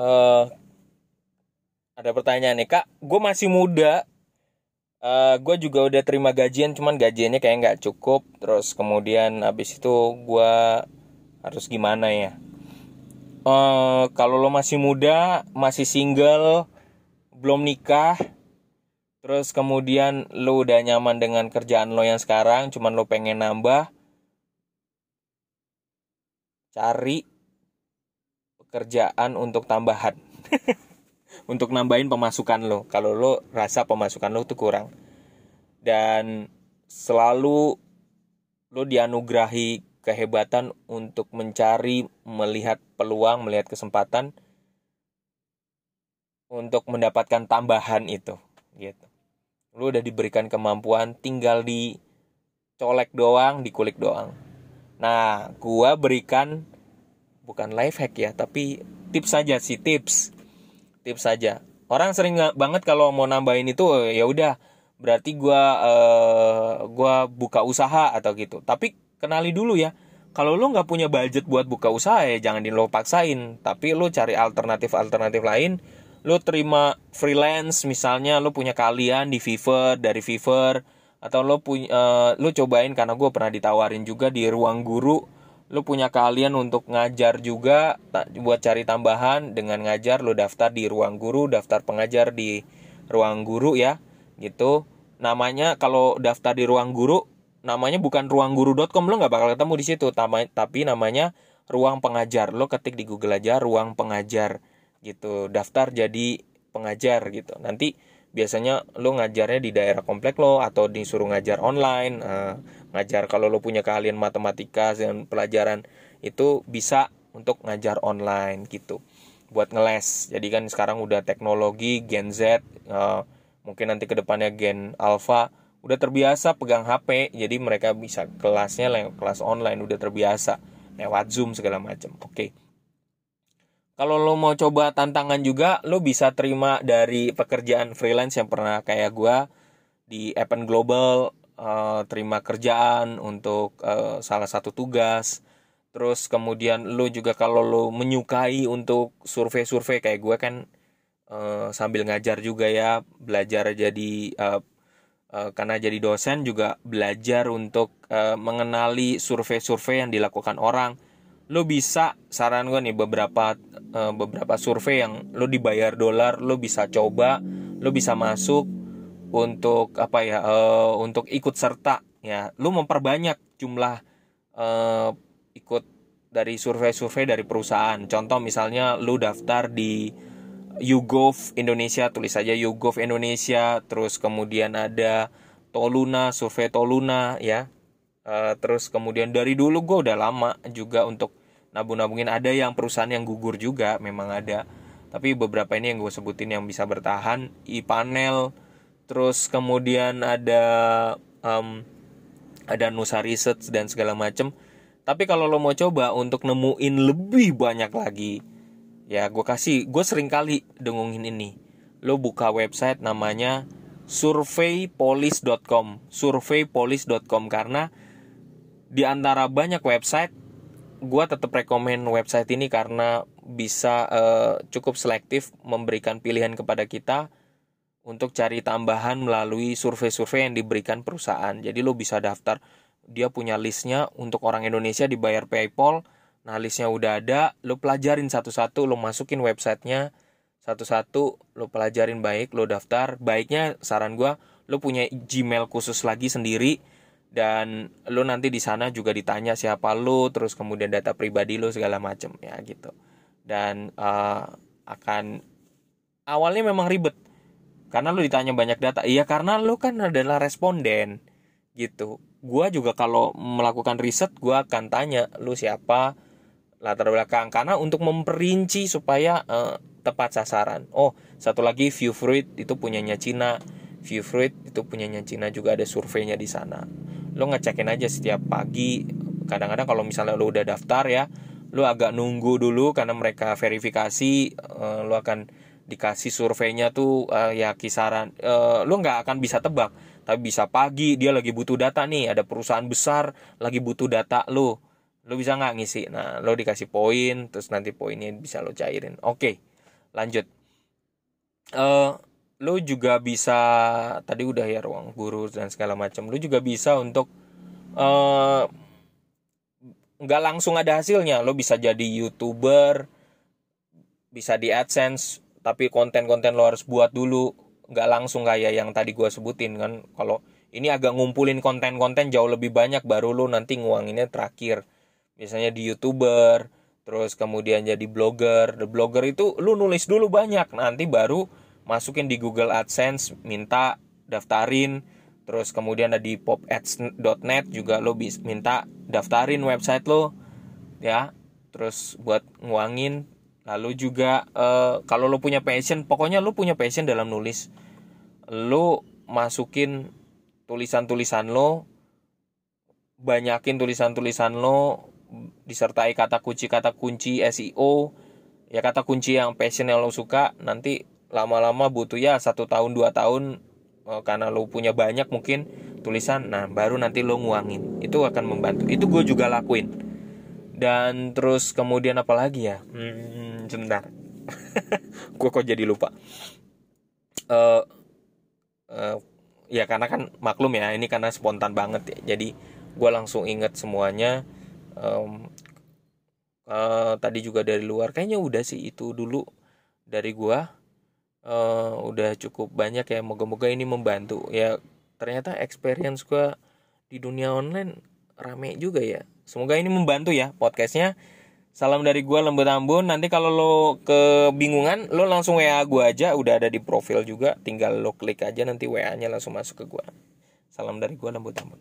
uh, ada pertanyaan nih kak. Gue masih muda. Uh, gue juga udah terima gajian cuman gajiannya kayak nggak cukup. Terus kemudian habis itu gue harus gimana ya? Uh, kalau lo masih muda masih single belum nikah terus kemudian lo udah nyaman dengan kerjaan lo yang sekarang cuman lo pengen nambah cari pekerjaan untuk tambahan. Untuk nambahin pemasukan lo. Kalau lo rasa pemasukan lo tuh kurang. Dan selalu lo dianugerahi kehebatan untuk mencari melihat peluang melihat kesempatan untuk mendapatkan tambahan itu gitu. Lo udah diberikan kemampuan tinggal di colek doang dikulik doang. Nah gua berikan bukan life hack ya tapi tips saja sih tips. Tips saja orang sering banget kalau mau nambahin itu ya udah berarti gua uh, gua buka usaha atau gitu. Tapi kenali dulu ya kalau lo nggak punya budget buat buka usaha ya jangan di lo paksain. Tapi lo cari alternatif alternatif lain lo terima freelance misalnya lo punya kalian di Fiverr dari Fiverr atau lo punya uh, lo cobain karena gue pernah ditawarin juga di ruang guru lu punya kalian untuk ngajar juga buat cari tambahan dengan ngajar lu daftar di ruang guru daftar pengajar di ruang guru ya gitu. Namanya kalau daftar di ruang guru namanya bukan ruangguru.com lo nggak bakal ketemu di situ. Tapi namanya ruang pengajar. Lo ketik di Google aja ruang pengajar gitu. Daftar jadi pengajar gitu. Nanti biasanya lo ngajarnya di daerah komplek lo atau disuruh ngajar online uh, ngajar kalau lo punya keahlian matematika dan pelajaran itu bisa untuk ngajar online gitu buat ngeles. Jadi kan sekarang udah teknologi Gen Z uh, mungkin nanti ke depannya Gen Alpha udah terbiasa pegang HP jadi mereka bisa kelasnya kelas online udah terbiasa lewat Zoom segala macam oke. okay. Kalau lo mau coba tantangan juga lo bisa terima dari pekerjaan freelance yang pernah kayak gue di Appen Global uh, terima kerjaan untuk uh, salah satu tugas. Terus kemudian lo juga kalau lo menyukai untuk survei-survei kayak gue kan uh, sambil ngajar juga ya belajar jadi uh, uh, karena jadi dosen juga belajar untuk uh, mengenali survei-survei yang dilakukan orang. Lo bisa saran gue nih beberapa uh, beberapa survei yang lo dibayar dolar lo bisa coba lo bisa masuk untuk apa ya uh, untuk ikut serta. Ya lu memperbanyak jumlah uh, ikut dari survei-survei dari perusahaan. Contoh misalnya lu daftar di YouGov Indonesia tulis saja YouGov Indonesia terus kemudian ada Toluna survei Toluna ya. Uh, terus kemudian dari dulu gue udah lama juga untuk nabung-nabungin ada yang perusahaan yang gugur juga memang ada. Tapi beberapa ini yang gue sebutin yang bisa bertahan i panel terus kemudian ada um, ada Nusa Research dan segala macem. Tapi kalau lo mau coba untuk nemuin lebih banyak lagi ya gue kasih gue sering kali dengungin ini. Lo buka website namanya surveypolis.com surveypolis.com karena di antara banyak website gue tetap rekomend website ini karena bisa uh, cukup selektif memberikan pilihan kepada kita untuk cari tambahan melalui survei-survei yang diberikan perusahaan. Jadi lo bisa daftar, dia punya listnya untuk orang Indonesia dibayar PayPal. Nah listnya udah ada, lo pelajarin satu-satu, lo masukin websitenya satu-satu, lo pelajarin baik, lo daftar. Baiknya saran gue, lo punya Gmail khusus lagi sendiri dan lo nanti di sana juga ditanya siapa lo, terus kemudian data pribadi lo segala macem ya gitu. Dan uh, akan awalnya memang ribet. Karena lu ditanya banyak data. Iya karena lu kan adalah responden gitu. Gua juga kalau melakukan riset gua akan tanya lu siapa? Latar belakang. Karena untuk memperinci supaya uh, tepat sasaran. Oh satu lagi view fruit itu punyanya Cina. View fruit itu punyanya Cina juga ada surveinya di sana lo ngecekin aja setiap pagi. Kadang-kadang kalau misalnya lo udah daftar ya lo agak nunggu dulu karena mereka verifikasi uh, lo akan dikasih surveinya tuh uh, ya kisaran uh, lu nggak akan bisa tebak. Tapi bisa pagi dia lagi butuh data nih ada perusahaan besar lagi butuh data lu lu bisa nggak ngisi? Nah lo dikasih poin terus nanti poinnya bisa lo cairin. Oke lanjut. Uh, lu juga bisa tadi udah ya ruang guru dan segala macam. Lu juga bisa untuk uh, nggak langsung ada hasilnya. Lo bisa jadi youtuber bisa di adsense tapi konten-konten lo harus buat dulu. Nggak langsung kayak yang tadi gue sebutin kan. Kalau ini agak ngumpulin konten-konten jauh lebih banyak baru lo nanti nguanginnya terakhir. Biasanya di youtuber terus kemudian jadi blogger. The blogger itu lu nulis dulu banyak nanti baru masukin di Google AdSense minta daftarin. Terus kemudian ada di popads.net juga lo bisa minta daftarin website lo ya. Terus buat nguangin. Lalu juga uh, kalau lo punya passion pokoknya lo punya passion dalam nulis. Lo masukin tulisan-tulisan lo banyakin tulisan-tulisan lo disertai kata kunci kata kunci SEO ya kata kunci yang passion yang lo suka nanti lama-lama butuh ya satu tahun dua tahun oh, karena lo punya banyak mungkin tulisan nah baru nanti lo nguangin. Itu akan membantu. Itu gue juga lakuin. Dan terus kemudian apa lagi ya? Hmm, sebentar. Gue kok jadi lupa. Uh, uh, ya karena kan maklum ya ini karena spontan banget ya. Jadi gue langsung inget semuanya. Um, uh, tadi juga dari luar. Kayaknya udah sih itu dulu dari gue uh, udah cukup banyak ya moga-moga ini membantu. Ya ternyata experience gue di dunia online rame juga ya. Semoga ini membantu ya podcastnya. Salam dari gue lembut ambon. Nanti kalau lo kebingungan lo langsung wa gue aja. Udah ada di profil juga tinggal lo klik aja nanti wa nya langsung masuk ke gue salam dari gue lembut ambon